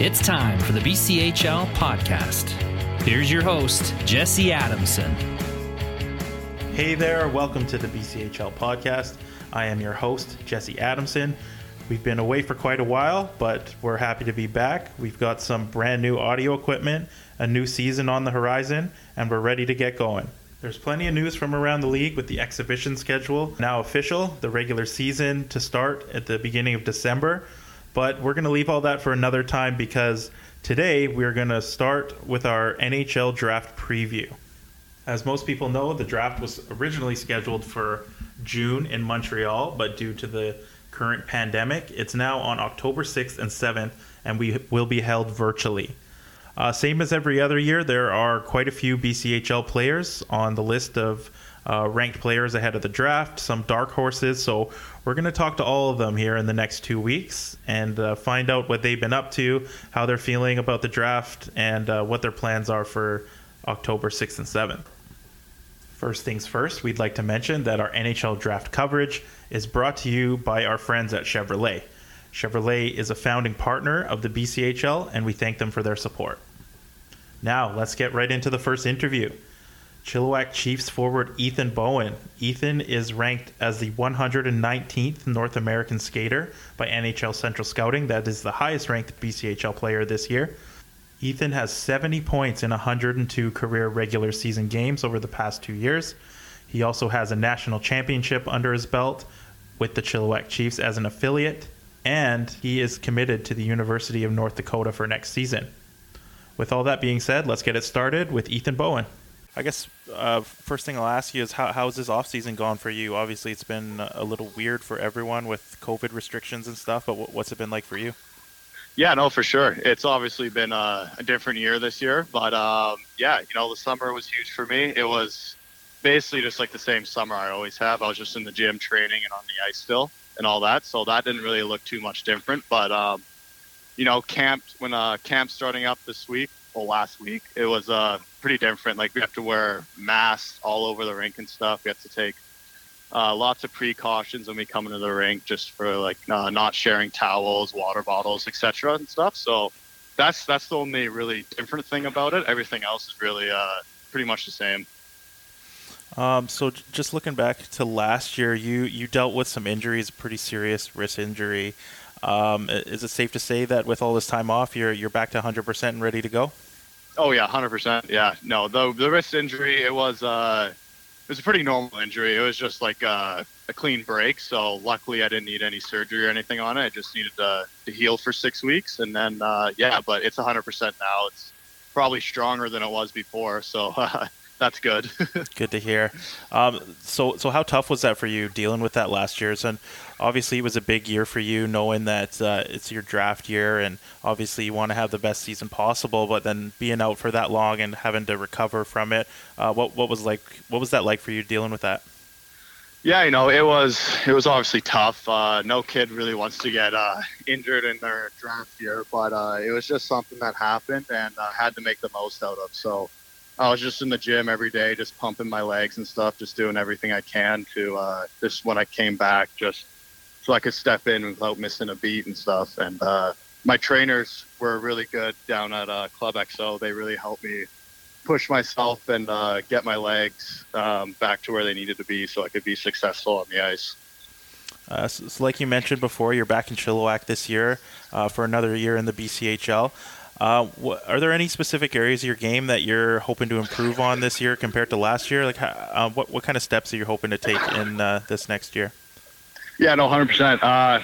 It's time for the BCHL podcast. Here's your host, Jesse Adamson. Hey there, welcome to the BCHL podcast. I am your host, Jesse Adamson. We've been away for quite a while, but we're happy to be back. We've got some brand new audio equipment, a new season on the horizon, and we're ready to get going. There's plenty of news from around the league with the exhibition schedule now official, the regular season to start at the beginning of December. But we're going to leave all that for another time because today we're going to start with our NHL draft preview. As most people know, the draft was originally scheduled for June in Montreal, but due to the current pandemic, it's now on October 6th and 7th, and we will be held virtually. Uh, same as every other year, there are quite a few BCHL players on the list of uh, ranked players ahead of the draft, some dark horses. So we're going to talk to all of them here in the next two weeks and uh, find out what they've been up to, how they're feeling about the draft, and uh, what their plans are for October 6th and 7th. First things first, we'd like to mention that our NHL draft coverage is brought to you by our friends at Chevrolet. Chevrolet is a founding partner of the BCHL, and we thank them for their support. Now, let's get right into the first interview. Chilliwack Chiefs forward Ethan Bowen. Ethan is ranked as the 119th North American skater by NHL Central Scouting. That is the highest ranked BCHL player this year. Ethan has 70 points in 102 career regular season games over the past two years. He also has a national championship under his belt with the Chilliwack Chiefs as an affiliate, and he is committed to the University of North Dakota for next season. With all that being said, let's get it started with Ethan Bowen. I guess uh, first thing I'll ask you is how how's this off season gone for you? Obviously, it's been a little weird for everyone with COVID restrictions and stuff. But what's it been like for you? Yeah, no, for sure. It's obviously been a, a different year this year, but um, yeah, you know, the summer was huge for me. It was basically just like the same summer I always have. I was just in the gym training and on the ice still and all that, so that didn't really look too much different. But um, you know, camp when uh, camp starting up this week or last week, it was uh, pretty different. Like we have to wear masks all over the rink and stuff. We have to take uh, lots of precautions when we come into the rink, just for like uh, not sharing towels, water bottles, etc. and stuff. So that's that's the only really different thing about it. Everything else is really uh, pretty much the same. Um, so just looking back to last year, you you dealt with some injuries, pretty serious wrist injury. Um, is it safe to say that with all this time off, you're you're back to 100% and ready to go? Oh yeah, hundred percent. Yeah, no, the the wrist injury it was uh, it was a pretty normal injury. It was just like uh, a clean break. So luckily, I didn't need any surgery or anything on it. I just needed to, to heal for six weeks, and then uh, yeah, but it's hundred percent now. It's probably stronger than it was before. So that's good. good to hear. Um, so, so how tough was that for you dealing with that last year? And obviously, it was a big year for you, knowing that uh, it's your draft year, and obviously you want to have the best season possible. But then being out for that long and having to recover from it, uh, what what was like? What was that like for you dealing with that? Yeah, you know, it was it was obviously tough. Uh, no kid really wants to get uh, injured in their draft year, but uh, it was just something that happened and uh, had to make the most out of. So I was just in the gym every day, just pumping my legs and stuff, just doing everything I can to uh, just when I came back, just so I could step in without missing a beat and stuff. And uh, my trainers were really good down at uh, Club XO. They really helped me push myself and uh, get my legs um, back to where they needed to be so I could be successful on the ice. Uh, so, so, like you mentioned before, you're back in Chilliwack this year uh, for another year in the BCHL. Uh, what, are there any specific areas of your game that you're hoping to improve on this year compared to last year? Like, uh, what what kind of steps are you hoping to take in uh, this next year? Yeah, no, hundred percent. Uh,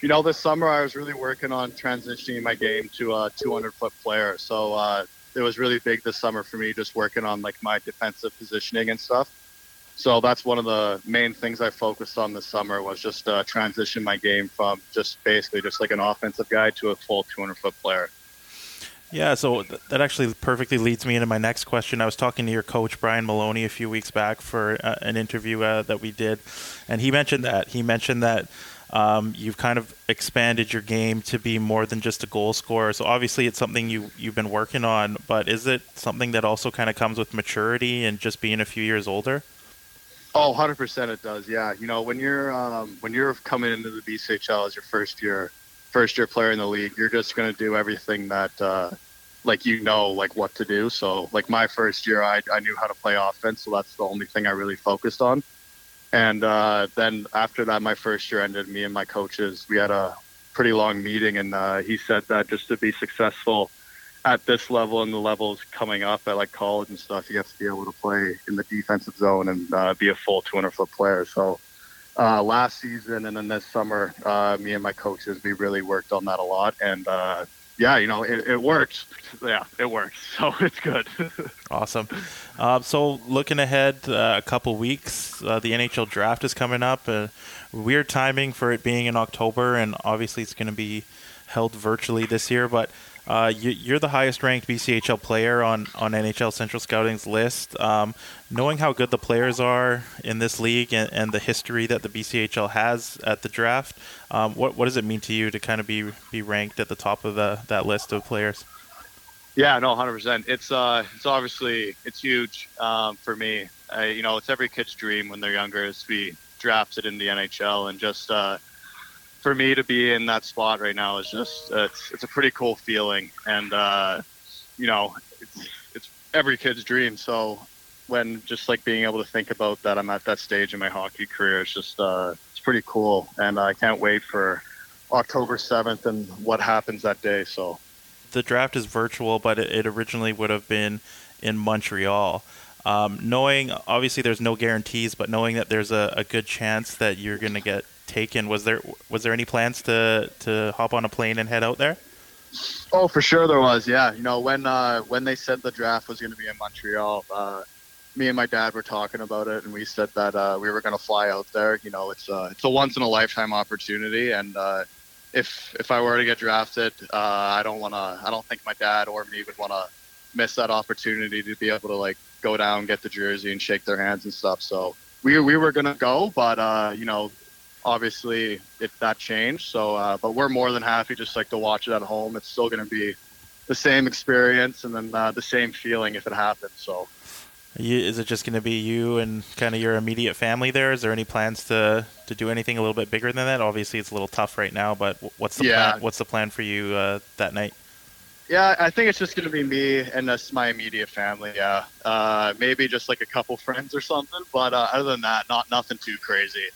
you know, this summer I was really working on transitioning my game to a 200 foot player. So uh, it was really big this summer for me, just working on like my defensive positioning and stuff. So that's one of the main things I focused on this summer was just transition my game from just basically just like an offensive guy to a full 200 foot player. Yeah, so th- that actually perfectly leads me into my next question. I was talking to your coach Brian Maloney a few weeks back for uh, an interview uh, that we did, and he mentioned that he mentioned that um, you've kind of expanded your game to be more than just a goal scorer. So obviously, it's something you you've been working on, but is it something that also kind of comes with maturity and just being a few years older? Oh, 100% it does. Yeah. You know, when you're um, when you're coming into the BCHL as your first year, first year player in the league, you're just going to do everything that, uh, like, you know, like what to do. So, like, my first year, I, I knew how to play offense. So that's the only thing I really focused on. And uh, then after that, my first year ended, me and my coaches, we had a pretty long meeting. And uh, he said that just to be successful at this level and the levels coming up at like college and stuff, you have to be able to play in the defensive zone and uh, be a full 200 foot player. So uh, last season and then this summer, uh, me and my coaches, we really worked on that a lot. And uh, yeah, you know, it, it works. Yeah, it works. So it's good. awesome. Uh, so looking ahead, uh, a couple weeks, uh, the NHL draft is coming up. Uh, weird timing for it being in October, and obviously it's going to be held virtually this year. But uh, you, are the highest ranked BCHL player on, on NHL Central Scouting's list. Um, knowing how good the players are in this league and, and, the history that the BCHL has at the draft, um, what, what does it mean to you to kind of be, be ranked at the top of the, that list of players? Yeah, no, hundred percent. It's uh, it's obviously it's huge um, for me. I, you know, it's every kid's dream when they're younger is to be drafted in the NHL, and just uh, for me to be in that spot right now is just it's it's a pretty cool feeling, and uh, you know it's it's every kid's dream. So when just like being able to think about that, I'm at that stage in my hockey career. It's just uh, it's pretty cool, and I can't wait for October seventh and what happens that day. So the draft is virtual, but it, it originally would have been in Montreal. Um, knowing obviously there's no guarantees, but knowing that there's a, a good chance that you're going to get taken. Was there was there any plans to to hop on a plane and head out there? Oh, for sure there was. Yeah, you know when uh, when they said the draft was going to be in Montreal, uh, me and my dad were talking about it, and we said that uh, we were going to fly out there. You know, it's a it's a once in a lifetime opportunity, and uh, if if I were to get drafted, uh, I don't want to. I don't think my dad or me would want to miss that opportunity to be able to like go down, get the jersey, and shake their hands and stuff. So we we were gonna go, but uh, you know obviously if that changed. So, uh, but we're more than happy just like to watch it at home. It's still going to be the same experience and then uh, the same feeling if it happens. So, you, is it just going to be you and kind of your immediate family there? Is there any plans to, to do anything a little bit bigger than that? Obviously, it's a little tough right now, but what's the yeah. plan? What's the plan for you uh, that night? Yeah, I think it's just going to be me and just my immediate family. Yeah, uh, maybe just like a couple friends or something. But uh, other than that, not nothing too crazy.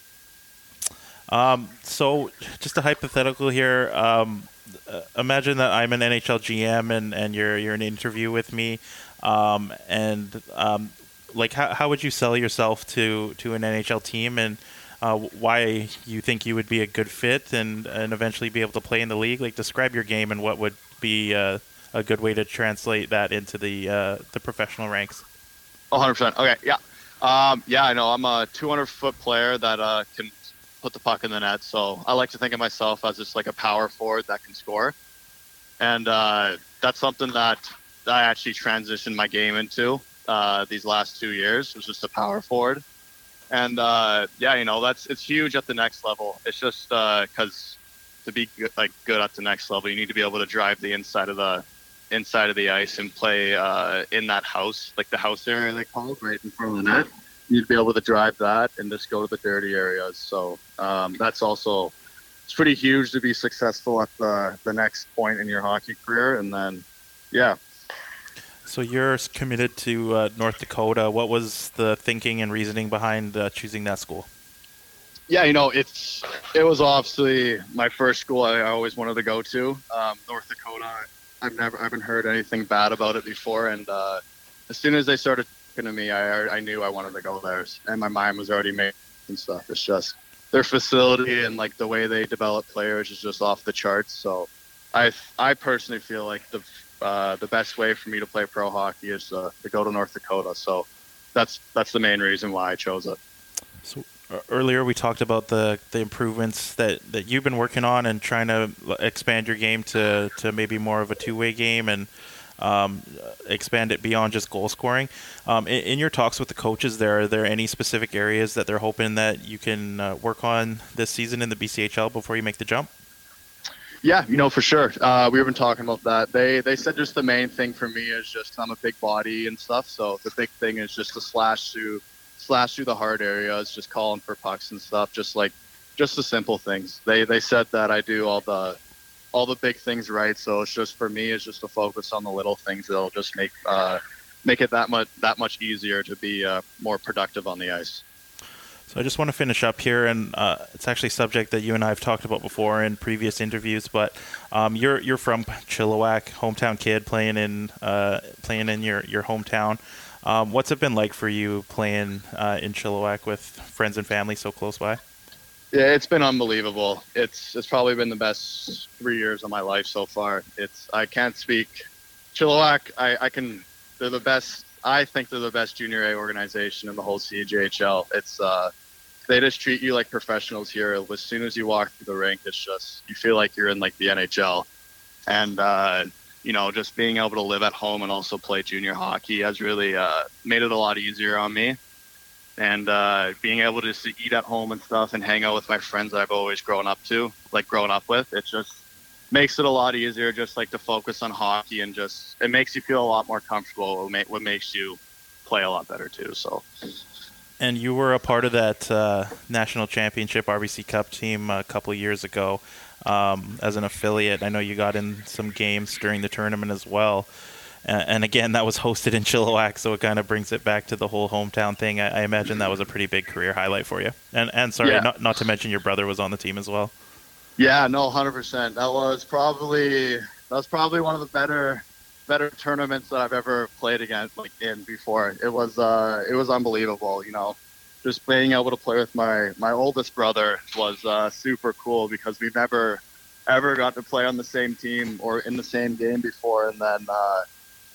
Um, so, just a hypothetical here. Um, uh, imagine that I'm an NHL GM and, and you're you're in an interview with me, um, and um, like how, how would you sell yourself to to an NHL team and uh, why you think you would be a good fit and and eventually be able to play in the league? Like describe your game and what would be uh, a good way to translate that into the uh, the professional ranks. 100. percent Okay. Yeah. Um, yeah. I know. I'm a 200 foot player that uh, can put the puck in the net. So I like to think of myself as just like a power forward that can score, and uh, that's something that I actually transitioned my game into uh, these last two years. Was just a power forward, and uh, yeah, you know that's it's huge at the next level. It's just because uh, to be good, like good at the next level, you need to be able to drive the inside of the inside of the ice and play uh, in that house, like the house area they call it, right in front of the net you'd be able to drive that and just go to the dirty areas. So um, that's also it's pretty huge to be successful at the the next point in your hockey career. And then, yeah. So you're committed to uh, North Dakota. What was the thinking and reasoning behind uh, choosing that school? Yeah, you know, it's it was obviously my first school I always wanted to go to. Um, North Dakota. I've never I haven't heard anything bad about it before, and uh, as soon as they started to me, I I knew I wanted to go there, and my mind was already made and stuff. It's just their facility and like the way they develop players is just off the charts. So I I personally feel like the uh, the best way for me to play pro hockey is uh, to go to North Dakota. So that's that's the main reason why I chose it. So uh, earlier we talked about the the improvements that, that you've been working on and trying to expand your game to, to maybe more of a two way game and um, expand it beyond just goal scoring. Um, in, in, your talks with the coaches, there are there any specific areas that they're hoping that you can uh, work on this season in the BCHL before you make the jump? Yeah, you know for sure. Uh, we've been talking about that. They they said just the main thing for me is just I'm a big body and stuff. So the big thing is just to slash through slash through the hard areas, just calling for pucks and stuff. Just like just the simple things. They they said that I do all the all the big things right. So it's just for me, it's just to focus on the little things that'll just make uh, make it that much that much easier to be uh, more productive on the ice. So I just want to finish up here, and uh, it's actually a subject that you and I have talked about before in previous interviews. But um, you're you're from Chilliwack, hometown kid, playing in uh, playing in your your hometown. Um, what's it been like for you playing uh, in Chilliwack with friends and family so close by? Yeah, it's been unbelievable. It's it's probably been the best three years of my life so far. It's I can't speak Chilliwack. I, I can. They're the best. I think they're the best junior A organization in the whole CJHL. It's uh, they just treat you like professionals here. As soon as you walk through the rink, it's just you feel like you're in like the NHL, and uh, you know just being able to live at home and also play junior hockey has really uh, made it a lot easier on me. And uh, being able to just eat at home and stuff and hang out with my friends that I've always grown up to, like grown up with, it just makes it a lot easier just like to focus on hockey and just it makes you feel a lot more comfortable. What makes you play a lot better too. So and you were a part of that uh, national championship RBC Cup team a couple years ago um, as an affiliate. I know you got in some games during the tournament as well. Uh, and again, that was hosted in Chilliwack, so it kind of brings it back to the whole hometown thing. I, I imagine that was a pretty big career highlight for you. And and sorry, yeah. not not to mention your brother was on the team as well. Yeah, no, hundred percent. That was probably that was probably one of the better better tournaments that I've ever played against, like in before. It was uh, it was unbelievable. You know, just being able to play with my my oldest brother was uh, super cool because we've never ever got to play on the same team or in the same game before, and then uh,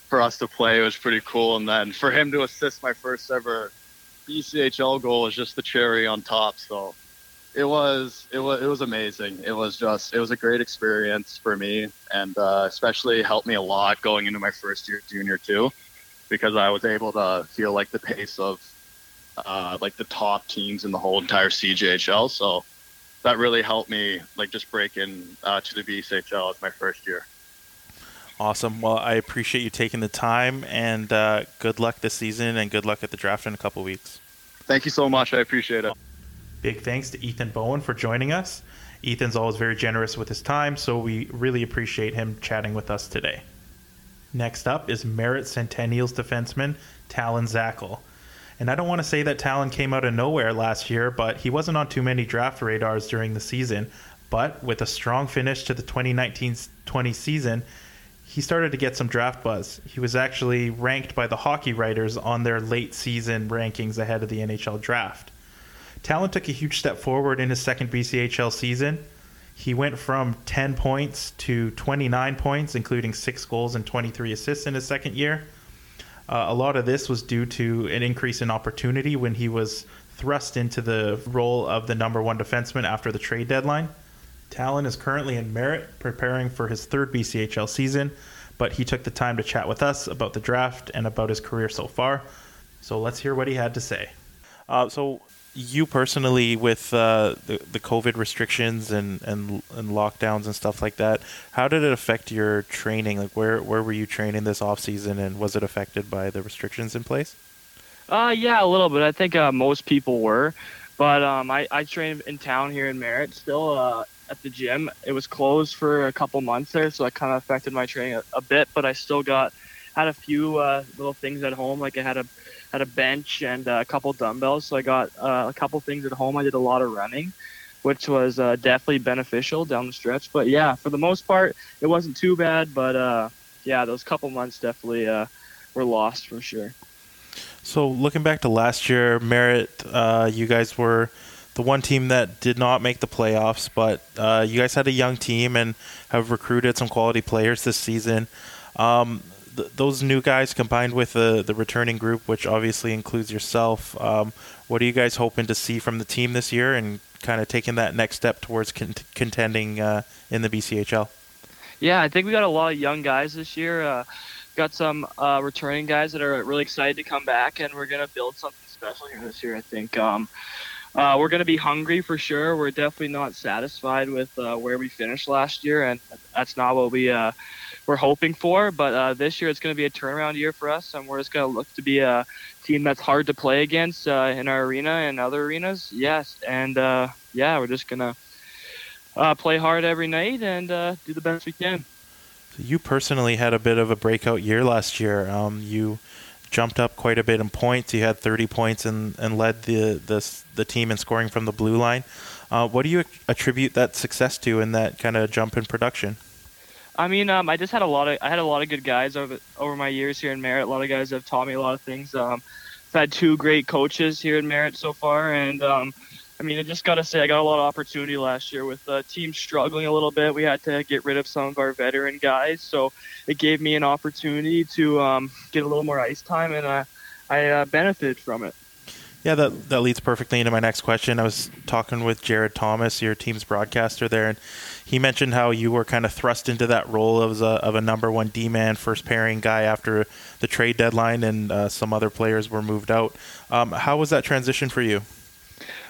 for us to play it was pretty cool. And then for him to assist my first ever BCHL goal was just the cherry on top. So it was it was it was amazing. It was just it was a great experience for me, and uh, especially helped me a lot going into my first year junior too, because I was able to feel like the pace of uh, like the top teams in the whole entire CJHL. So that really helped me like just break in uh, to the BCHL as my first year. Awesome. Well, I appreciate you taking the time, and uh, good luck this season, and good luck at the draft in a couple weeks. Thank you so much. I appreciate it. Big thanks to Ethan Bowen for joining us. Ethan's always very generous with his time, so we really appreciate him chatting with us today. Next up is Merritt Centennials defenseman Talon Zackel. And I don't want to say that Talon came out of nowhere last year, but he wasn't on too many draft radars during the season. But with a strong finish to the 2019 20 season, he started to get some draft buzz. He was actually ranked by the hockey writers on their late season rankings ahead of the NHL draft. Talon took a huge step forward in his second BCHL season. He went from 10 points to 29 points, including six goals and 23 assists in his second year. Uh, a lot of this was due to an increase in opportunity when he was thrust into the role of the number one defenseman after the trade deadline. Talon is currently in Merritt, preparing for his third BCHL season, but he took the time to chat with us about the draft and about his career so far. So let's hear what he had to say. Uh, so, you personally with uh, the, the COVID restrictions and, and and lockdowns and stuff like that, how did it affect your training? Like where where were you training this off season, and was it affected by the restrictions in place? Uh, yeah, a little bit. I think uh, most people were, but um, I I trained in town here in Merritt still uh, at the gym. It was closed for a couple months there, so that kind of affected my training a, a bit. But I still got had a few uh, little things at home, like I had a had a bench and a couple dumbbells. So I got uh, a couple things at home. I did a lot of running, which was uh, definitely beneficial down the stretch. But yeah, for the most part, it wasn't too bad. But uh, yeah, those couple months definitely uh, were lost for sure. So looking back to last year, Merritt, uh, you guys were the one team that did not make the playoffs, but uh, you guys had a young team and have recruited some quality players this season. Um, th- those new guys combined with the the returning group, which obviously includes yourself, um, what are you guys hoping to see from the team this year, and kind of taking that next step towards con- contending uh, in the BCHL? Yeah, I think we got a lot of young guys this year. Uh, got some uh, returning guys that are really excited to come back, and we're gonna build something special here this year. I think. Um, uh, we're going to be hungry for sure. We're definitely not satisfied with uh, where we finished last year, and that's not what we uh, we're hoping for. But uh, this year it's going to be a turnaround year for us, and we're just going to look to be a team that's hard to play against uh, in our arena and other arenas. Yes, and uh, yeah, we're just going to play hard every night and do the best we can. So you personally had a bit of a breakout year last year. Um, you jumped up quite a bit in points. He had 30 points and, and led the, the the team in scoring from the blue line. Uh, what do you attribute that success to and that kind of jump in production? I mean, um, I just had a lot of I had a lot of good guys over over my years here in Merritt. A lot of guys have taught me a lot of things. Um, I've had two great coaches here in Merritt so far, and um, I mean, I just got to say, I got a lot of opportunity last year with the team struggling a little bit. We had to get rid of some of our veteran guys, so it gave me an opportunity to um, get a little more ice time, and uh, I uh, benefited from it. Yeah, that that leads perfectly into my next question. I was talking with Jared Thomas, your team's broadcaster there, and he mentioned how you were kind of thrust into that role of a, of a number one D man, first pairing guy after the trade deadline, and uh, some other players were moved out. Um, how was that transition for you?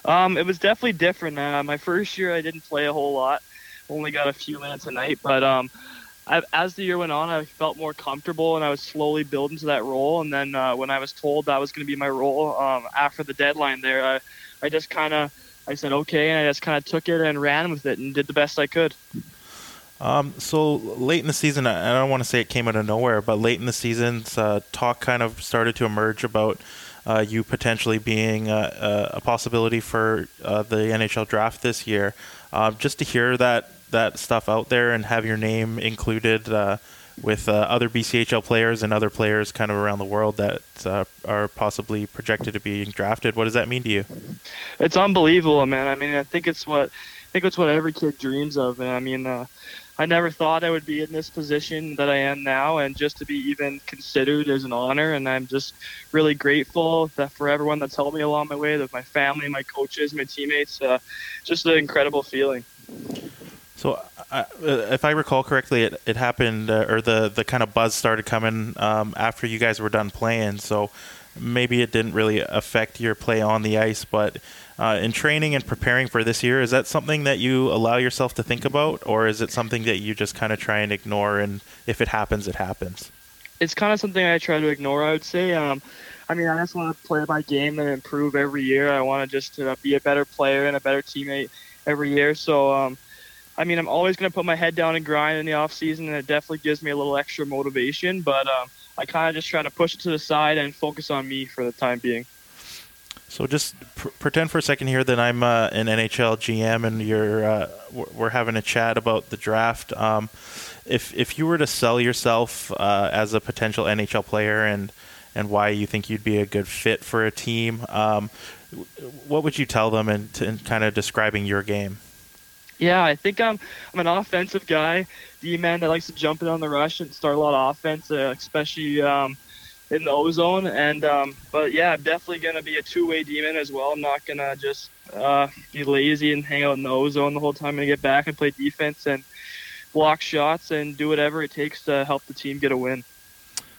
Um, it was definitely different. Uh, my first year, I didn't play a whole lot, only got a few minutes a night, but um, I, as the year went on, I felt more comfortable and I was slowly building to that role. And then uh, when I was told that was going to be my role um, after the deadline there, I, I just kind of I said okay, and I just kind of took it and ran with it and did the best I could. Um, so late in the season, I don't want to say it came out of nowhere, but late in the season, uh, talk kind of started to emerge about uh, you potentially being a, a possibility for uh, the NHL draft this year. Um, just to hear that that stuff out there and have your name included uh, with uh, other BCHL players and other players kind of around the world that uh, are possibly projected to be drafted. What does that mean to you? It's unbelievable, man. I mean, I think it's what I think it's what every kid dreams of. And I mean, uh, I never thought I would be in this position that I am now, and just to be even considered is an honor. And I'm just really grateful that for everyone that's helped me along my way, that my family, my coaches, my teammates, uh, just an incredible feeling. So, uh, if I recall correctly, it, it happened, uh, or the, the kind of buzz started coming um, after you guys were done playing. So, maybe it didn't really affect your play on the ice, but uh, in training and preparing for this year, is that something that you allow yourself to think about, or is it something that you just kind of try and ignore? And if it happens, it happens. It's kind of something I try to ignore. I would say. Um, I mean, I just want to play my game and improve every year. I want to just uh, be a better player and a better teammate every year. So. Um, I mean, I'm always going to put my head down and grind in the off season, and it definitely gives me a little extra motivation. But um, I kind of just try to push it to the side and focus on me for the time being. So just pr- pretend for a second here that I'm uh, an NHL GM, and you're uh, we're having a chat about the draft. Um, if if you were to sell yourself uh, as a potential NHL player and and why you think you'd be a good fit for a team, um, what would you tell them in, in kind of describing your game? Yeah, I think I'm I'm an offensive guy, D man that likes to jump in on the rush and start a lot of offense, uh, especially um, in the O zone. And um, but yeah, I'm definitely gonna be a two way demon as well. I'm not gonna just uh, be lazy and hang out in the O zone the whole time. I'm gonna get back and play defense and block shots and do whatever it takes to help the team get a win.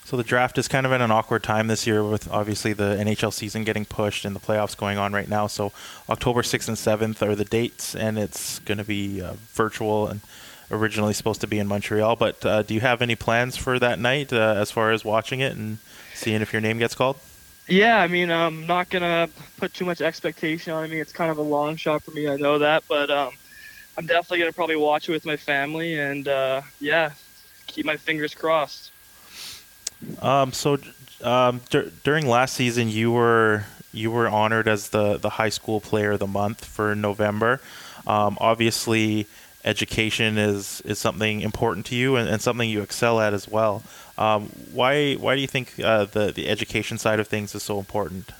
So the draft is kind of in an awkward time this year with obviously the NHL season getting pushed and the playoffs going on right now. So October 6th and 7th are the dates, and it's going to be uh, virtual and originally supposed to be in Montreal. But uh, do you have any plans for that night uh, as far as watching it and seeing if your name gets called? Yeah, I mean, I'm not going to put too much expectation on me. It's kind of a long shot for me, I know that. But um, I'm definitely going to probably watch it with my family and, uh, yeah, keep my fingers crossed. Um, so um, d- during last season, you were you were honored as the the high school player of the month for November. Um, obviously, education is is something important to you and, and something you excel at as well. Um, why why do you think uh, the the education side of things is so important?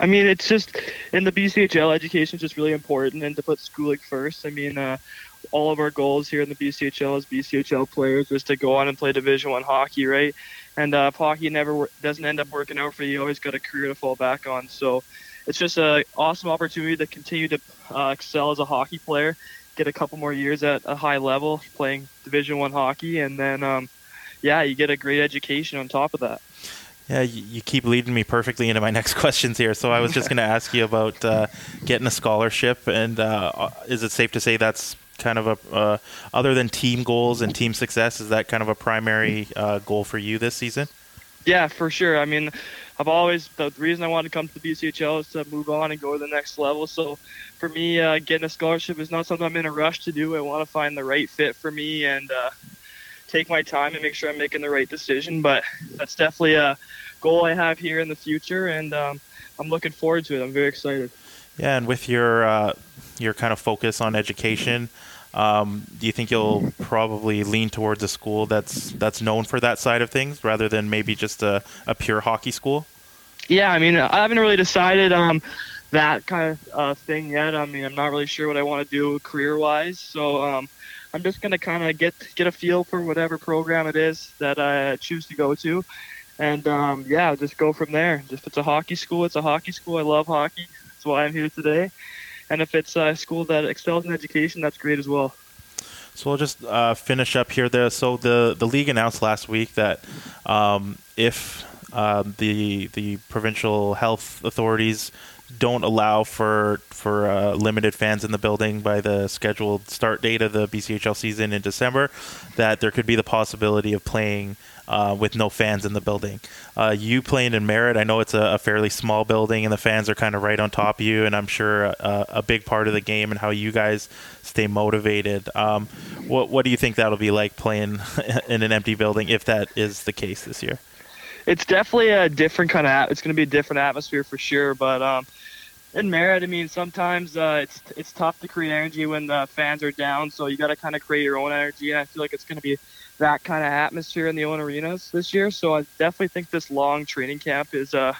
I mean, it's just in the BCHL, education is just really important, and to put schooling first. I mean, uh, all of our goals here in the BCHL as BCHL players was to go on and play Division One hockey, right? And uh, if hockey never doesn't end up working out for you, you always got a career to fall back on. So it's just an awesome opportunity to continue to uh, excel as a hockey player, get a couple more years at a high level playing Division One hockey, and then um, yeah, you get a great education on top of that. Yeah, you, keep leading me perfectly into my next questions here. So I was just going to ask you about uh, getting a scholarship, and uh, is it safe to say that's kind of a uh, other than team goals and team success? Is that kind of a primary uh, goal for you this season? Yeah, for sure. I mean, I've always the reason I wanted to come to the BCHL is to move on and go to the next level. So for me, uh, getting a scholarship is not something I'm in a rush to do. I want to find the right fit for me and uh, take my time and make sure I'm making the right decision. But that's definitely a goal I have here in the future, and um, I'm looking forward to it. I'm very excited. Yeah, and with your uh, your kind of focus on education. Um, do you think you'll probably lean towards a school that's that's known for that side of things rather than maybe just a, a pure hockey school? Yeah, I mean, I haven't really decided um, that kind of uh, thing yet. I mean, I'm not really sure what I want to do career-wise, so um, I'm just gonna kind of get get a feel for whatever program it is that I choose to go to, and um, yeah, just go from there. If it's a hockey school, it's a hockey school. I love hockey. That's why I'm here today. And if it's a school that excels in education, that's great as well. So we'll just uh, finish up here. There, so the the league announced last week that um, if um, the the provincial health authorities don't allow for for uh, limited fans in the building by the scheduled start date of the BCHL season in December, that there could be the possibility of playing uh, with no fans in the building. Uh, you playing in Merritt, I know it's a, a, fairly small building and the fans are kind of right on top of you, and I'm sure a, uh, a big part of the game and how you guys stay motivated. Um, what what do you think that'll be like playing in an empty building if that is the case this year? It's definitely a different kind of. It's going to be a different atmosphere for sure, but. Um, in Merritt, I mean, sometimes uh, it's it's tough to create energy when the fans are down. So you got to kind of create your own energy, and I feel like it's going to be that kind of atmosphere in the own arenas this year. So I definitely think this long training camp is uh,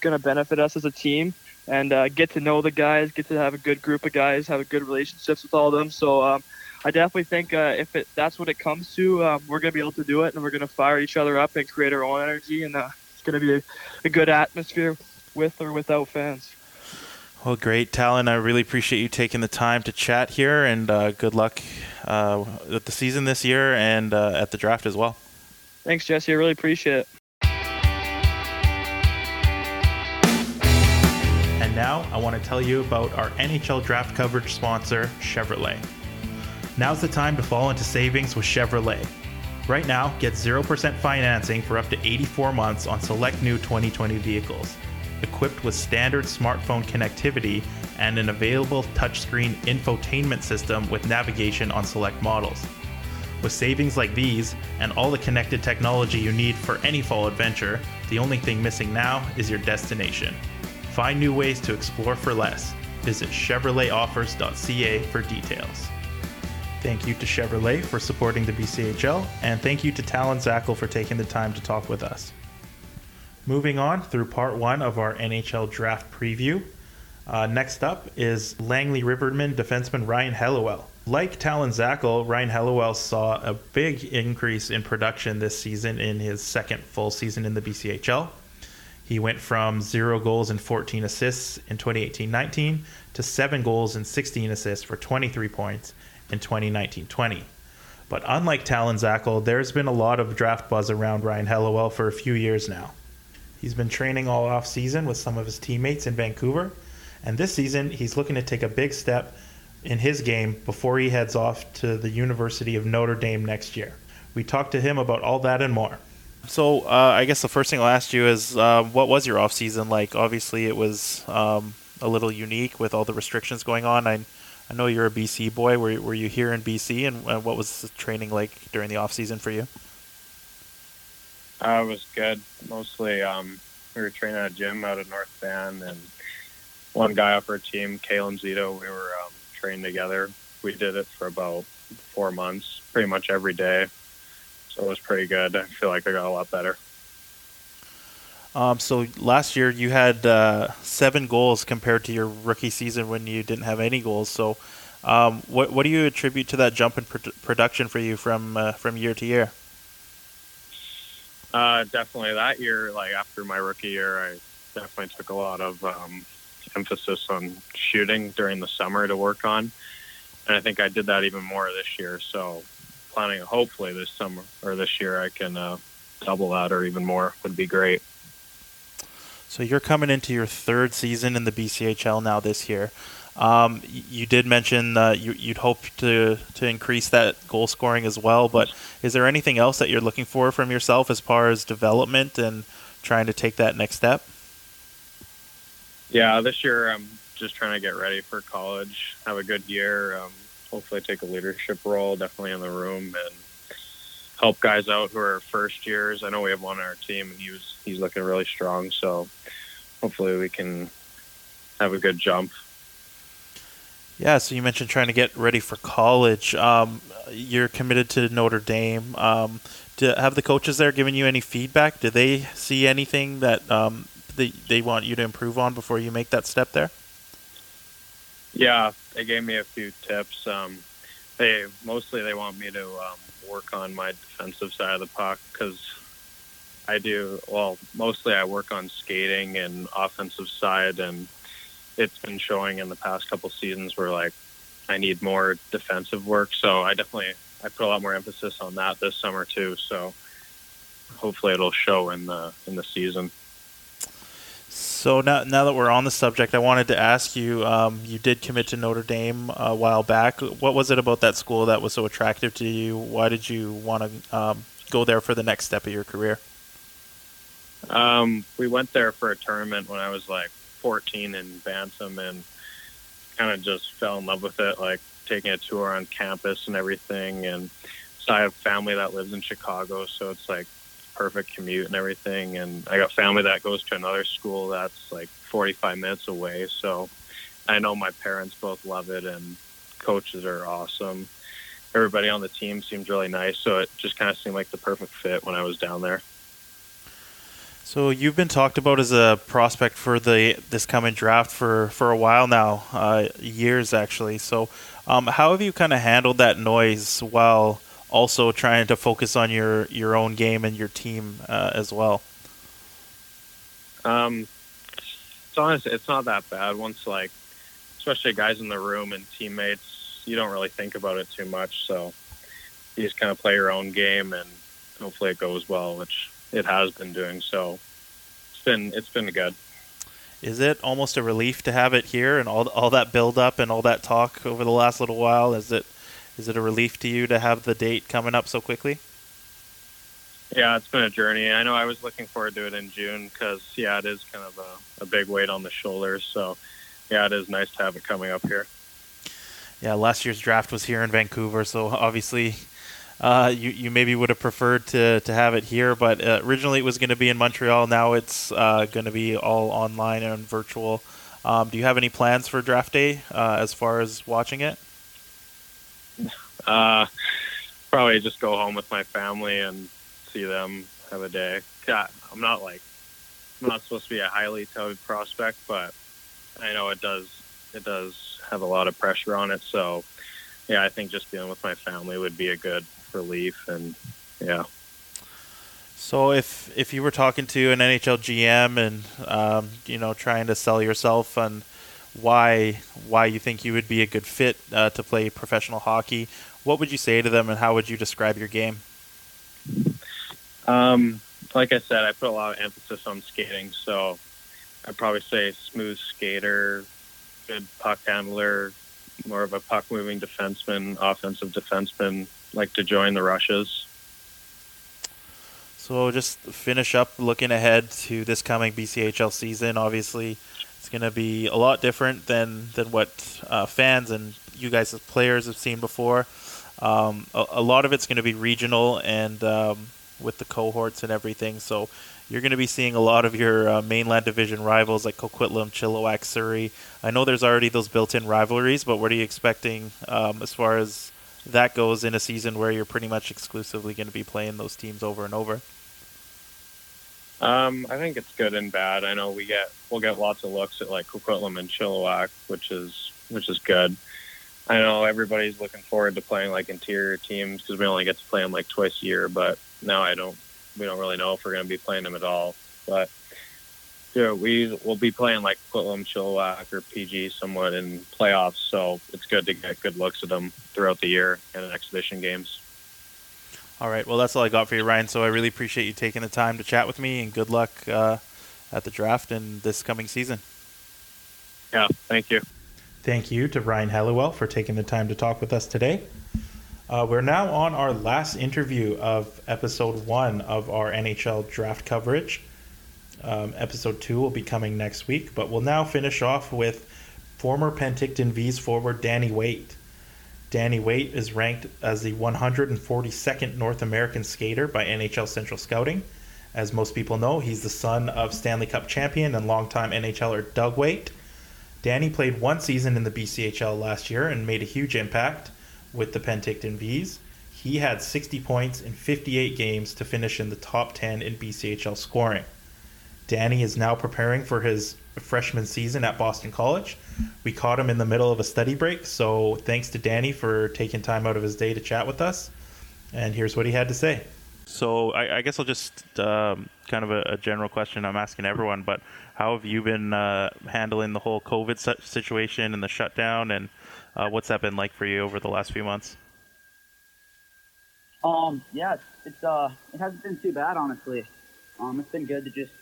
going to benefit us as a team and uh, get to know the guys, get to have a good group of guys, have a good relationships with all of them. So um, I definitely think uh, if it, that's what it comes to, um, we're going to be able to do it, and we're going to fire each other up and create our own energy, and uh, it's going to be a, a good atmosphere with or without fans. Well, great, Talon. I really appreciate you taking the time to chat here, and uh, good luck uh, with the season this year and uh, at the draft as well. Thanks, Jesse. I really appreciate it. And now I want to tell you about our NHL draft coverage sponsor, Chevrolet. Now's the time to fall into savings with Chevrolet. Right now, get 0% financing for up to 84 months on select new 2020 vehicles equipped with standard smartphone connectivity and an available touchscreen infotainment system with navigation on select models. With savings like these and all the connected technology you need for any fall adventure, the only thing missing now is your destination. Find new ways to explore for less. Visit ChevroletOffers.ca for details. Thank you to Chevrolet for supporting the BCHL, and thank you to Talon Zackel for taking the time to talk with us. Moving on through part one of our NHL draft preview. Uh, next up is Langley Rivermen defenseman Ryan Hellewell. Like Talon Zackel, Ryan Hellewell saw a big increase in production this season in his second full season in the BCHL. He went from zero goals and 14 assists in 2018 19 to seven goals and 16 assists for 23 points in 2019 20. But unlike Talon Zackel, there's been a lot of draft buzz around Ryan Hellewell for a few years now. He's been training all off season with some of his teammates in Vancouver, and this season he's looking to take a big step in his game before he heads off to the University of Notre Dame next year. We talked to him about all that and more. So uh, I guess the first thing I'll ask you is, uh, what was your off season like? Obviously, it was um, a little unique with all the restrictions going on. I, I know you're a BC boy. Were, were you here in BC, and, and what was the training like during the off season for you? Uh, it was good. Mostly, um, we were training at a gym out of North Van, and one guy off our team, Kalen Zito, we were um, training together. We did it for about four months, pretty much every day. So it was pretty good. I feel like I got a lot better. Um, so last year you had uh, seven goals compared to your rookie season when you didn't have any goals. So, um, what what do you attribute to that jump in pr- production for you from uh, from year to year? Uh, definitely that year, like after my rookie year, I definitely took a lot of um, emphasis on shooting during the summer to work on, and I think I did that even more this year. So, planning hopefully this summer or this year I can uh, double that or even more would be great. So you're coming into your third season in the BCHL now this year. Um, you did mention uh, you, would hope to to increase that goal scoring as well, but is there anything else that you're looking for from yourself as far as development and trying to take that next step? Yeah, this year I'm just trying to get ready for college, have a good year, um, hopefully take a leadership role, definitely in the room, and help guys out who are first years. I know we have one on our team, and he was he's looking really strong. So hopefully we can have a good jump. Yeah, so you mentioned trying to get ready for college. Um, you're committed to Notre Dame. Um, do, have the coaches there given you any feedback? Do they see anything that um, they, they want you to improve on before you make that step there? Yeah, they gave me a few tips. Um, they mostly they want me to um, work on my defensive side of the puck because I do well. Mostly I work on skating and offensive side, and it's been showing in the past couple seasons where like I need more defensive work. So I definitely I put a lot more emphasis on that this summer too. So hopefully it'll show in the in the season. So now, now that we're on the subject, I wanted to ask you. Um, you did commit to Notre Dame a while back. What was it about that school that was so attractive to you? Why did you want to um, go there for the next step of your career? Um, we went there for a tournament when I was like 14 in Bantam, and kind of just fell in love with it. Like taking a tour on campus and everything, and so I have family that lives in Chicago, so it's like perfect commute and everything. And I got family that goes to another school that's like 45 minutes away. So I know my parents both love it, and coaches are awesome. Everybody on the team seems really nice, so it just kind of seemed like the perfect fit when I was down there. So you've been talked about as a prospect for the this coming draft for, for a while now, uh, years actually. So um, how have you kind of handled that noise while also trying to focus on your, your own game and your team uh, as well? Um, it's honest, it's not that bad. Once like, especially guys in the room and teammates, you don't really think about it too much. So you just kind of play your own game, and hopefully it goes well, which it has been doing. So it's been it's been good. Is it almost a relief to have it here and all all that build up and all that talk over the last little while? Is it is it a relief to you to have the date coming up so quickly? Yeah, it's been a journey. I know I was looking forward to it in June because yeah, it is kind of a, a big weight on the shoulders. So yeah, it is nice to have it coming up here. Yeah, last year's draft was here in Vancouver, so obviously uh, you you maybe would have preferred to, to have it here, but uh, originally it was going to be in Montreal. Now it's uh, going to be all online and virtual. Um, do you have any plans for draft day uh, as far as watching it? Uh, probably just go home with my family and see them have a day. God, I'm not like I'm not supposed to be a highly touted prospect, but I know it does it does have a lot of pressure on it. So yeah, I think just being with my family would be a good relief and yeah. So if if you were talking to an NHL GM and um, you know trying to sell yourself on why why you think you would be a good fit uh, to play professional hockey, what would you say to them and how would you describe your game? Um, like I said, I put a lot of emphasis on skating, so I'd probably say smooth skater, good puck handler, more of a puck moving defenseman, offensive defenseman, like to join the rushes. So just finish up looking ahead to this coming BCHL season. Obviously, it's going to be a lot different than than what uh, fans and you guys as players have seen before. Um, a, a, lot of it's going to be regional and um, with the cohorts and everything. So you're going to be seeing a lot of your uh, mainland division rivals like Coquitlam, Chilliwack, Surrey. I know there's already those built-in rivalries, but what are you expecting um, as far as that goes in a season where you're pretty much exclusively going to be playing those teams over and over? Um, I think it's good and bad. I know we get we'll get lots of looks at like Coquitlam and Chilliwack, which is which is good. I know everybody's looking forward to playing like interior teams because we only get to play them like twice a year. But now I don't. We don't really know if we're going to be playing them at all. But yeah, we will be playing like Coquitlam, Chilliwack, or PG somewhat in playoffs. So it's good to get good looks at them throughout the year and in exhibition games. All right. Well, that's all I got for you, Ryan. So I really appreciate you taking the time to chat with me, and good luck uh, at the draft and this coming season. Yeah. Thank you. Thank you to Ryan Halliwell for taking the time to talk with us today. Uh, we're now on our last interview of episode one of our NHL draft coverage. Um, episode two will be coming next week, but we'll now finish off with former Penticton V's forward Danny Weight. Danny Weight is ranked as the 142nd North American skater by NHL Central Scouting. As most people know, he's the son of Stanley Cup champion and longtime NHLer Doug Weight. Danny played one season in the BCHL last year and made a huge impact with the Penticton Vees. He had 60 points in 58 games to finish in the top 10 in BCHL scoring. Danny is now preparing for his freshman season at Boston College. We caught him in the middle of a study break, so thanks to Danny for taking time out of his day to chat with us. And here's what he had to say. So I, I guess I'll just um, kind of a, a, general question I'm asking everyone, but how have you been uh, handling the whole COVID situation and the shutdown, and uh, what's that been like for you over the last few months? Um, yeah, it's, it's uh, it hasn't been too bad, honestly. Um, it's been good to just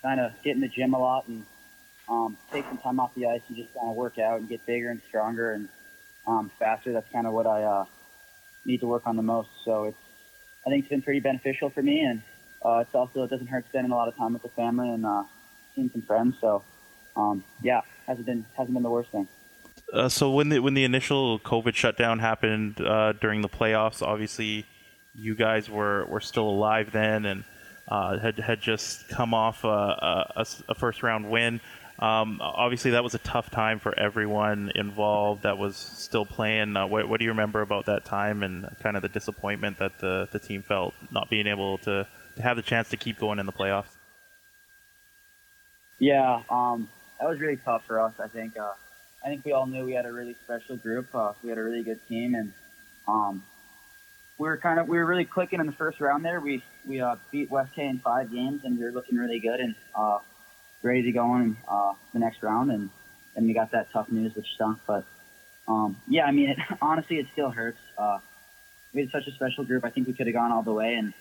kind of get in the gym a lot and um, take some time off the ice and just kind of work out and get bigger and stronger and um, faster. That's kind of what I uh, need to work on the most. So it's I think it's been pretty beneficial for me, and uh, it's also it doesn't hurt spending a lot of time with the family and uh, seeing some friends. So um, yeah, hasn't been hasn't been the worst thing. Uh, so when the when the initial COVID shutdown happened uh, during the playoffs, obviously you guys were, were still alive then, and uh, had had just come off a, a, a first round win. Um, obviously, that was a tough time for everyone involved that was still playing. Uh, what, what, do you remember about that time and kind of the disappointment that the, the team felt not being able to, to have the chance to keep going in the playoffs? Yeah, um, that was really tough for us. I think uh, I think we all knew we had a really special group. Uh, we had a really good team, and um, we were kind of we were really clicking in the first round there. We we uh, beat West K in five games, and we were looking really good and uh, ready to go in uh, the next round. And then we got that tough news, which stunk. But um, yeah, I mean, it, honestly, it still hurts. Uh, we had such a special group. I think we could have gone all the way, and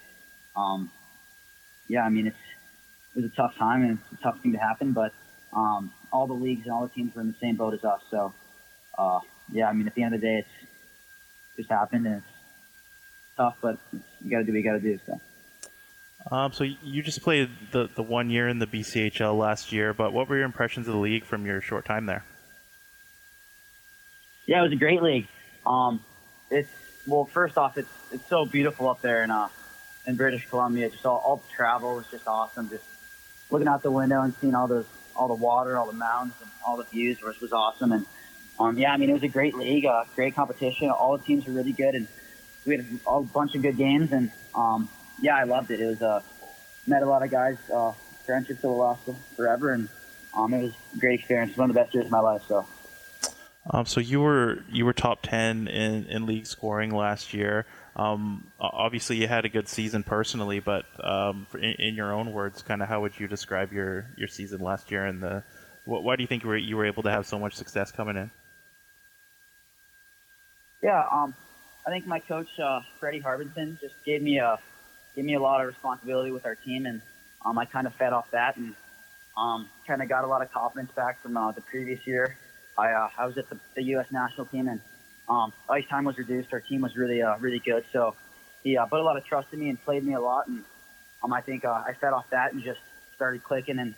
um, yeah, I mean, it's it was a tough time and it's a tough thing to happen. But um, all the leagues and all the teams were in the same boat as us. So uh, yeah, I mean, at the end of the day, it's just happened and it's tough, but you got to do what you got to do. So. Um, so you just played the, the one year in the BCHL last year, but what were your impressions of the league from your short time there? Yeah, it was a great league. Um, it's well, first off, it's it's so beautiful up there in uh, in British Columbia. Just all, all the travel was just awesome. Just looking out the window and seeing all those all the water, all the mountains, and all the views was was awesome. And um, yeah, I mean, it was a great league, uh, great competition. All the teams were really good, and we had a, a bunch of good games, and um, yeah, I loved it. It was uh, met a lot of guys, uh, friendships that will last forever, and um, it was a great experience. One of the best years of my life. So. Um, so you were you were top ten in, in league scoring last year. Um, obviously, you had a good season personally, but um, in, in, your own words, kind of how would you describe your, your season last year? And the why do you think you were, you were able to have so much success coming in? Yeah, um, I think my coach uh, Freddie Harbinson just gave me a gave me a lot of responsibility with our team, and um, I kind of fed off that and um, kind of got a lot of confidence back from uh, the previous year. I uh, I was at the, the U.S. national team, and um, ice time was reduced. Our team was really uh, really good, so he uh, put a lot of trust in me and played me a lot, and um, I think uh, I fed off that and just started clicking, and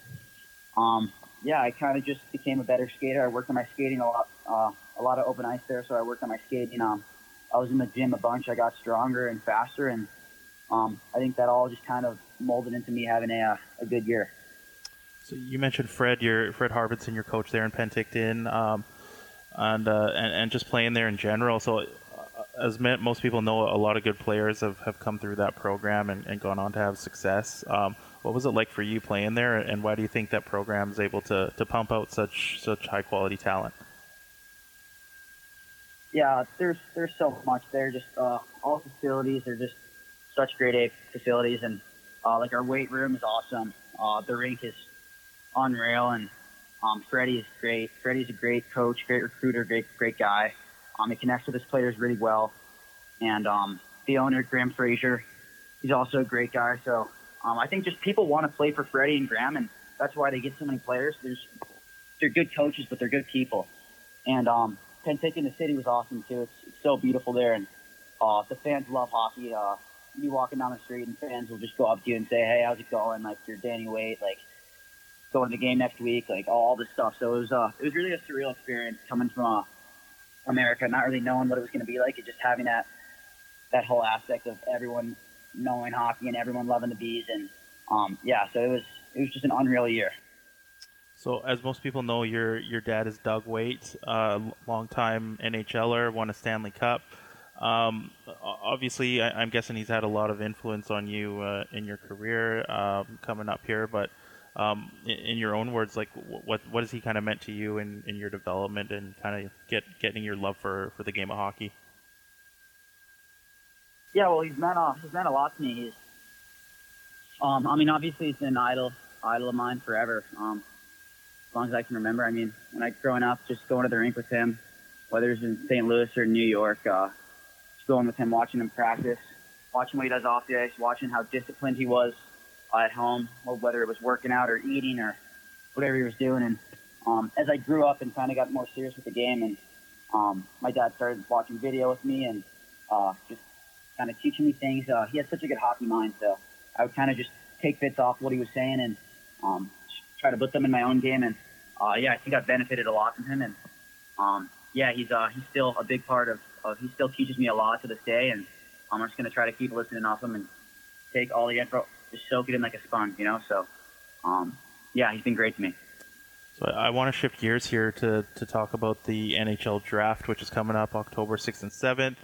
um, yeah, I kind of just became a better skater. I worked on my skating a lot, uh, a lot of open ice there, so I worked on my skating. Um, I was in the gym a bunch. I got stronger and faster, and um, I think that all just kind of molded into me having a, uh, a good year. So you mentioned Fred, your Fred Harbinson, your coach there in Penticton, um, and, uh, and and just playing there in general. So, uh, as most people know, a lot of good players have, have come through that program and, and gone on to have success. Um, what was it like for you playing there, and why do you think that program is able to, to pump out such such high quality talent? yeah, there's there's so much there. Just uh, all facilities are just such great facilities, and uh, like our weight room is awesome. Uh, the rink is unreal, and um, Freddie is great. Freddie's a great coach, great recruiter, great great guy. Um, he connects with his players really well, and um, the owner Graham Fraser, he's also a great guy. So um, I think just people want to play for Freddie and Graham, and that's why they get so many players. There's they're good coaches, but they're good people, and um, Penticton, the city was awesome too. It's, it's so beautiful there, and uh, the fans love hockey. Uh, you walking down the street, and fans will just go up to you and say, "Hey, how's it going?" Like you're Danny Weight. Like going to the game next week, like all, this stuff. So it was uh, it was really a surreal experience coming from uh, America, not really knowing what it was going to be like, and just having that that whole aspect of everyone knowing hockey and everyone loving the Vees, and um, yeah, so it was it was just an unreal year. So, as most people know, your your dad is Doug Weight, uh, longtime NHLer, won a Stanley Cup. Um, obviously, I, am guessing he's had a lot of influence on you uh, in your career um, coming up here. But um, in, in, your own words, like what what has he kind of meant to you in, in your development and kind of get getting your love for, for the game of hockey? Yeah, well, he's meant uh, he's meant a lot to me. He's, um, I mean, obviously, he's been an idol idol of mine forever. Um, as long as I can remember. I mean, when I growing up, just going to the rink with him, whether it's in St. Louis or New York, uh, going with him, watching him practice, watching what he does off the ice, watching how disciplined he was at home, whether it was working out or eating or whatever he was doing. And um, as I grew up and kind of got more serious with the game, and um, my dad started watching video with me and uh, just kind of teaching me things. Uh, he had such a good hockey mind, so I would kind of just take bits off what he was saying and um, try to put them in my own game. And uh, yeah, I think I've benefited a lot from him. And um, yeah, he's uh, he's still a big part of, of. He still teaches me a lot to this day, and I'm just gonna try to keep listening off him and take all the info, just soak it in like a sponge, you know. So um, yeah, he's been great to me. So I want to shift gears here to, to talk about the NHL draft, which is coming up October 6th and 7th.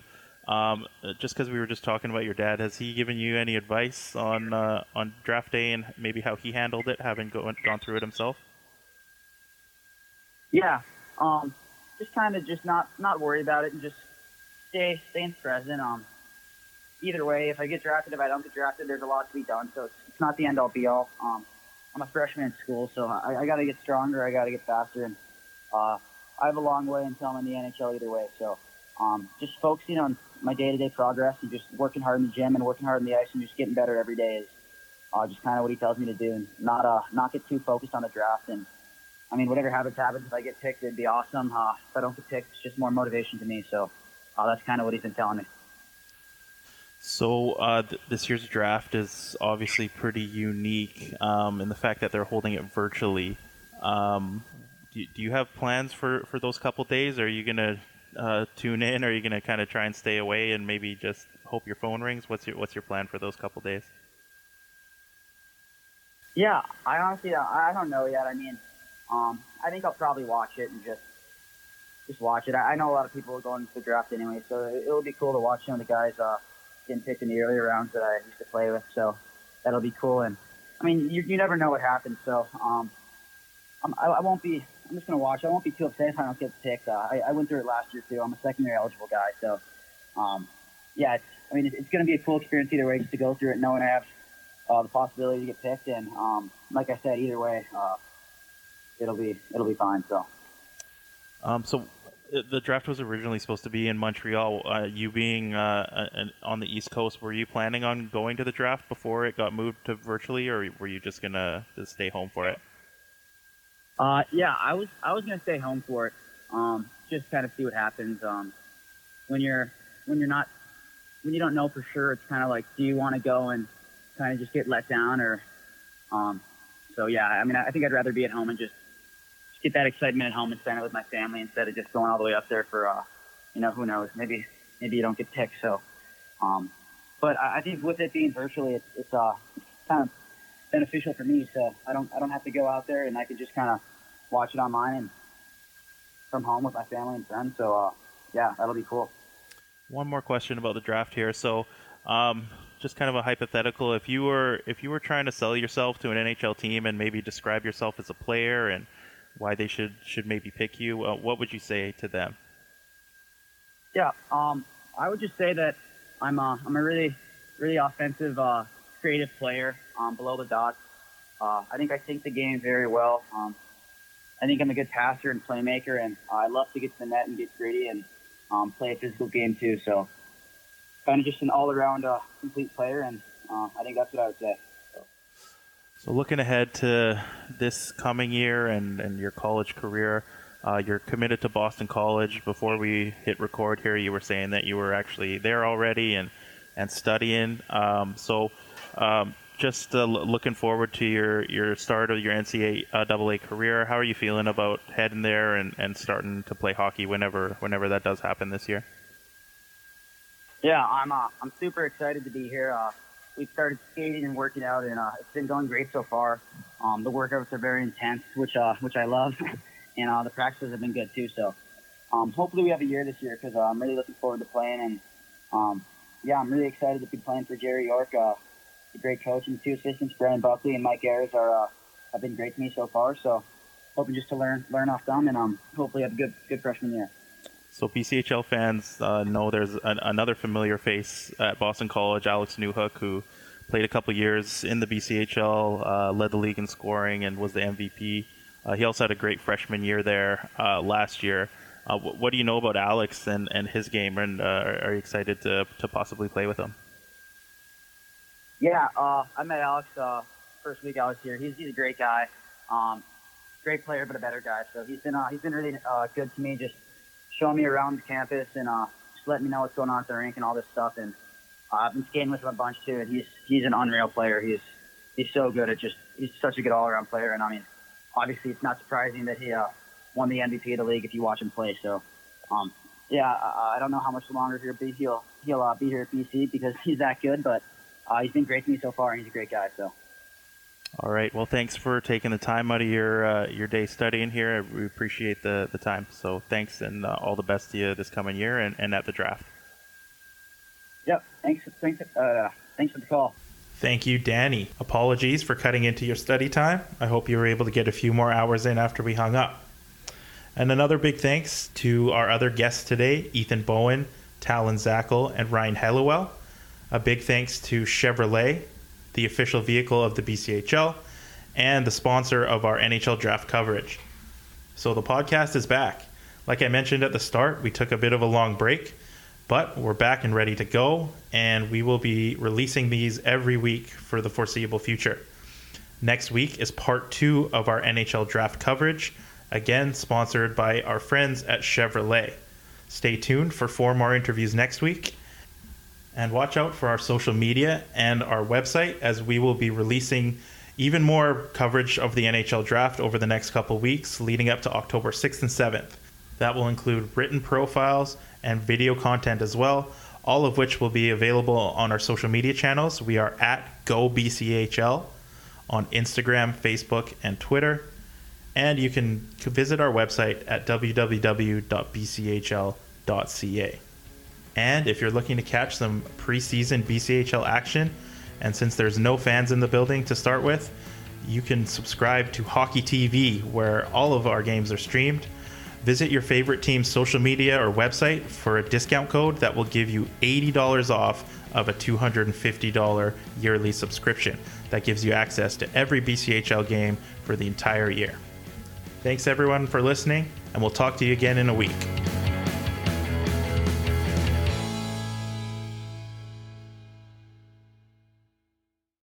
Um, just because we were just talking about your dad, has he given you any advice on uh, on draft day and maybe how he handled it, having go- gone through it himself? Yeah, um, just kind of just not not worry about it and just stay stay in present. Um, either way, if I get drafted, if I don't get drafted, there's a lot to be done. So it's, it's not the end all be all. Um, I'm a freshman in school, so I, I got to get stronger. I got to get faster, and uh, I have a long way until I'm in the NHL either way. So um, just focusing on my day-to-day progress and just working hard in the gym and working hard on the ice and just getting better every day is uh, just kind of what he tells me to do, and not uh, not get too focused on the draft and I mean, whatever happens, happens. If I get picked, it'd be awesome. Uh, if I don't get picked, it's just more motivation to me. So uh, that's kind of what he's been telling me. So uh, th- this year's draft is obviously pretty unique um, in the fact that they're holding it virtually. Um, do, do, you have plans for, for those couple days? Are you gonna uh, tune in? Or are you gonna kind of try and stay away and maybe just hope your phone rings? What's your What's your plan for those couple days? Yeah, I honestly I don't know yet. I mean, um, I think I'll probably watch it and just just watch it. I, I know a lot of people are going to the draft anyway, so it, will be cool to watch some of the guys uh, getting picked in the earlier rounds that I used to play with. So that'll be cool. And I mean, you, you never know what happens. So um, I, I won't be. I'm just gonna watch. I won't be too upset if I don't get picked. Uh, I, I went through it last year too. I'm a second year eligible guy, so um, yeah. It's, I mean, it's, it's to be a cool experience either way, just to go through it, knowing I have uh, the possibility to get picked. And um, like I said, either way, uh, it'll be it'll be fine. So. Um, so the draft was originally supposed to be in Montreal. Uh, you being uh, an, on the East Coast, were you planning on going to the draft before it got moved to virtually, or were you just gonna just stay home for it? Uh, yeah, I was I was gonna stay home for it. Um, just kind of see what happens. Um, when you're when you're not when you don't know for sure, it's kind of like, do you want to go and kind of just get let down, or um, so yeah. I mean, I think I'd rather be at home and just get that excitement at home and spend it with my family instead of just going all the way up there for, uh, you know, who knows? Maybe maybe you don't get picked. So, um, but I, I think with it being virtually, it's, it's uh, kind of beneficial for me. So I don't I don't have to go out there, and I can just kind of watch it online and from home with my family and friends. So uh, yeah, that'll be cool. One more question about the draft here. So. Um, just kind of a hypothetical. If you were if you were trying to sell yourself to an NHL team and maybe describe yourself as a player and why they should should maybe pick you. Uh, what would you say to them? Yeah, um, I would just say that I'm a, I'm a really really offensive, uh, creative player um, below the dots. Uh, I think I think the game very well. Um, I think I'm a good passer and playmaker, and I love to get to the net and get gritty and um, play a physical game too. So, kind of just an all-around uh, complete player, and uh, I think that's what I would say. So looking ahead to this coming year and, and your college career, uh, you're committed to Boston College. Before we hit record here, you were saying that you were actually there already and and studying. Um, so um, just uh, looking forward to your, your start of your NCAA uh, career. How are you feeling about heading there and, and starting to play hockey whenever whenever that does happen this year? Yeah, I'm uh, I'm super excited to be here. Uh, we started skating and working out, and uh, it's been going great so far. Um, the workouts are very intense, which uh, which I love, and uh, the practices have been good too. So um, hopefully we have a year this year because uh, I'm really looking forward to playing. And um, yeah, I'm really excited to be playing for Jerry York, uh, great coach, and two assistants, Brendan Buckley and Mike Ayers, are uh, have been great to me so far. So hoping just to learn learn off them, and um, hopefully have a good good freshman year. So BCHL fans uh, know there's an, another familiar face at Boston College, Alex Newhook, who played a couple years in the BCHL, uh, led the league in scoring, and was the MVP. Uh, he also had a great freshman year there uh, last year. Uh, what do you know about Alex and, and his game, and uh, are you excited to, to possibly play with him? Yeah, I met Alex first week I was here. He's, he's a great guy, um, great player, but a better guy. So he's been he's been really good to me, just showing me around the campus and uh, just letting me know what's going on at the rink and all this stuff. And uh, I've been skating with him a bunch too, and he's he's an unreal player. He's he's so good at just he's such a good all around player. And I mean, obviously it's not surprising that he uh, won the MVP of the league if you watch him play. So, um, yeah, I, I don't know how much longer he'll be. He'll he'll uh, be here at BC because he's that good. But uh, he's been great to me so far, and he's a great guy. So. All right. Well, thanks for taking the time out of your uh, your day studying here. We appreciate the, the time. So thanks, and uh, all the best to you this coming year and, and at the draft. Yep. Thanks. Thanks. Uh, thanks for the call. Thank you, Danny. Apologies for cutting into your study time. I hope you were able to get a few more hours in after we hung up. And another big thanks to our other guests today Ethan Bowen, Talon Zackel, and Ryan Hellewell. A big thanks to Chevrolet, the official vehicle of the BCHL, and the sponsor of our NHL draft coverage. So the podcast is back. Like I mentioned at the start, we took a bit of a long break, but we're back and ready to go, and we will be releasing these every week for the foreseeable future. Next week is part two of our NHL draft coverage again sponsored by our friends at Chevrolet. Stay tuned for four more interviews next week. And watch out for our social media and our website as we will be releasing even more coverage of the NHL draft over the next couple weeks leading up to October 6th and 7th. That will include written profiles and video content as well, all of which will be available on our social media channels. We are at GoBCHL on Instagram, Facebook, and Twitter. And you can visit our website at www.bchl.ca. And if you're looking to catch some preseason BCHL action, and since there's no fans in the building to start with, you can subscribe to Hockey TV, where all of our games are streamed. Visit your favorite team's social media or website for a discount code that will give you $80 off of a $250 yearly subscription. That gives you access to every BCHL game for the entire year. Thanks everyone for listening, and we'll talk to you again in a week.